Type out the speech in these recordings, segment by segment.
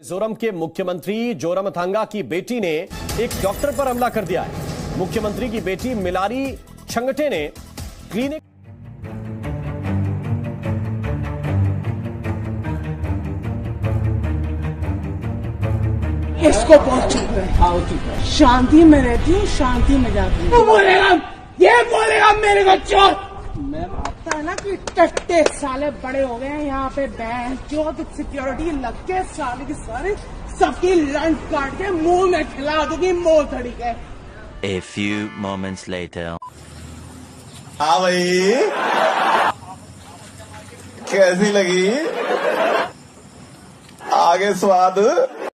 मिजोरम के मुख्यमंत्री जोरमथांगा की बेटी ने एक डॉक्टर पर हमला कर दिया है। मुख्यमंत्री की बेटी मिलारी छंगटे ने क्लिनिक इसको बहुत चुप है शांति में रहती हूँ शांति में जाती हूँ। बोलेगा ये बोलेगा मेरे को भागता है ना कि टट्टे साले बड़े हो गए हैं यहाँ पे बैंक जो सिक्योरिटी लग के साले की सारे सबकी लंच काट के मुँह में खिला दूँगी मोह थड़ी के। A few moments later. हाँ भाई। कैसी लगी? आगे स्वाद।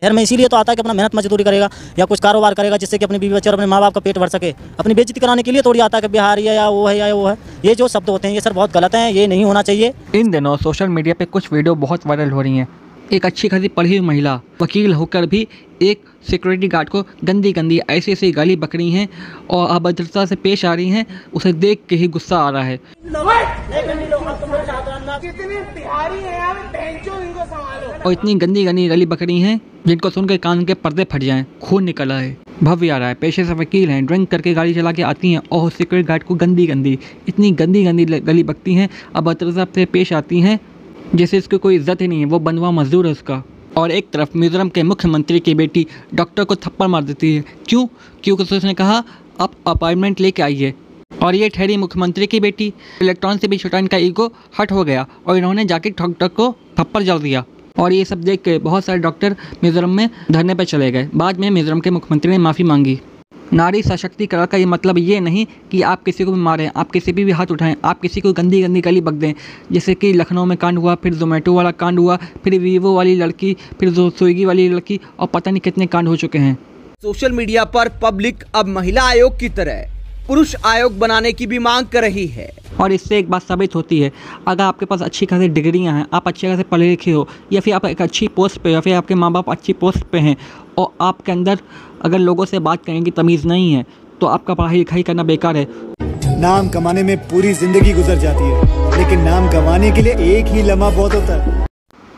यार मैं इसीलिए तो आता है कि अपना मेहनत मजदूरी करेगा या कुछ कारोबार करेगा जिससे कि अपने बीवी बच्चे और अपने माँ बाप का पेट भर सके। अपनी बेइज्जती कराने के लिए थोड़ी आता है कि बिहारी है या वो है या वो है। ये जो शब्द होते हैं ये सर बहुत गलत हैं ये नहीं होना चाहिए। इन दिनों सोशल मीडिया पे कुछ वीडियो बहुत वायरल हो रही हैं। एक अच्छी खासी पढ़ी हुई महिला वकील होकर भी एक सिक्योरिटी गार्ड को गंदी गंदी ऐसी ऐसी गाली बक रही हैं और अभद्रता से पेश आ रही हैं उसे देख के ही गुस्सा आ रहा है। और इतनी गंदी गंदी गली बक रही हैं, जिनको सुनकर कान के पर्दे फट जाएँ, खून निकल आए। भव्य आ रहा है, पेशे से वकील हैं, ड्रिंक करके गाड़ी चला के आती हैं और सिक्योरिटी गार्ड को गंदी गंदी, इतनी गंदी गंदी गली बकती हैं। अभद्रता से पेश आती हैं, जैसे इसकी कोई इज़्ज़त ही नहीं है, वो बनवा मजदूर है उसका। और एक तरफ़ मिजोरम के मुख्यमंत्री की बेटी डॉक्टर को थप्पड़ मार देती है। क्यों? क्योंकि उसने कहा आप अपॉइंटमेंट लेके आइए। और ये ठहरी मुख्यमंत्री की बेटी, इलेक्ट्रॉन से भी छोटा इनका ईगो हट हो गया और इन्होंने जाके डॉक्टर को थप्पड़ जड़ दिया। और ये सब देख के बहुत सारे डॉक्टर मिजोरम में धरने पर चले गए। बाद में मिजोरम के मुख्यमंत्री ने माफ़ी मांगी। नारी सशक्तिकरण का ये मतलब ये नहीं कि आप किसी को भी मारें, आप किसी पे भी हाथ उठाएँ, आप किसी को गंदी गंदी गली बक दें। जैसे कि लखनऊ में कांड हुआ, फिर जोमेटो वाला कांड हुआ, फिर वीवो वाली लड़की, फिर स्विगी वाली लड़की और पता नहीं कितने कांड हो चुके हैं। सोशल मीडिया पर पब्लिक अब महिला आयोग की तरह। पुरुष आयोग बनाने की भी मांग कर रही है। और इससे एक बात साबित होती है अगर आपके पास अच्छी खासी डिग्रियाँ हैं आप अच्छे खासे पढ़े लिखे हो या फिर आप एक अच्छी पोस्ट पे या फिर आपके माँ बाप अच्छी पोस्ट पे हैं और आपके अंदर अगर लोगों से बात करने की तमीज़ नहीं है तो आपका पढ़ाई लिखाई करना बेकार है। नाम कमाने में पूरी ज़िंदगी गुजर जाती है लेकिन नाम कमाने के लिए एक ही लम्हा बहुत होता है।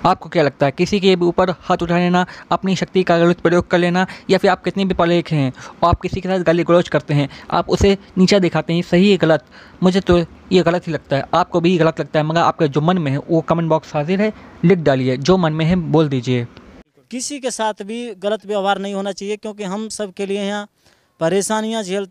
आपको क्या लगता है, किसी के ऊपर हाथ उठा लेना, अपनी शक्ति का गलत प्रयोग कर लेना, या फिर आप कितने भी पढ़े लिखे हैं, और आप किसी के साथ गाली गलौज करते हैं, आप उसे नीचा दिखाते हैं, सही है गलत? मुझे तो ये गलत ही लगता है। आपको भी गलत लगता है, मगर आपका जो मन में है, वो कमेंट बॉक्स हाजिर है, लिख डालिए। जो मन में है, बोल दीजिए। किसी के साथ भी गलत व्यवहार नहीं होना चाहिए, क्योंकि हम सब के लिए यहाँ परेशानियाँ झेलते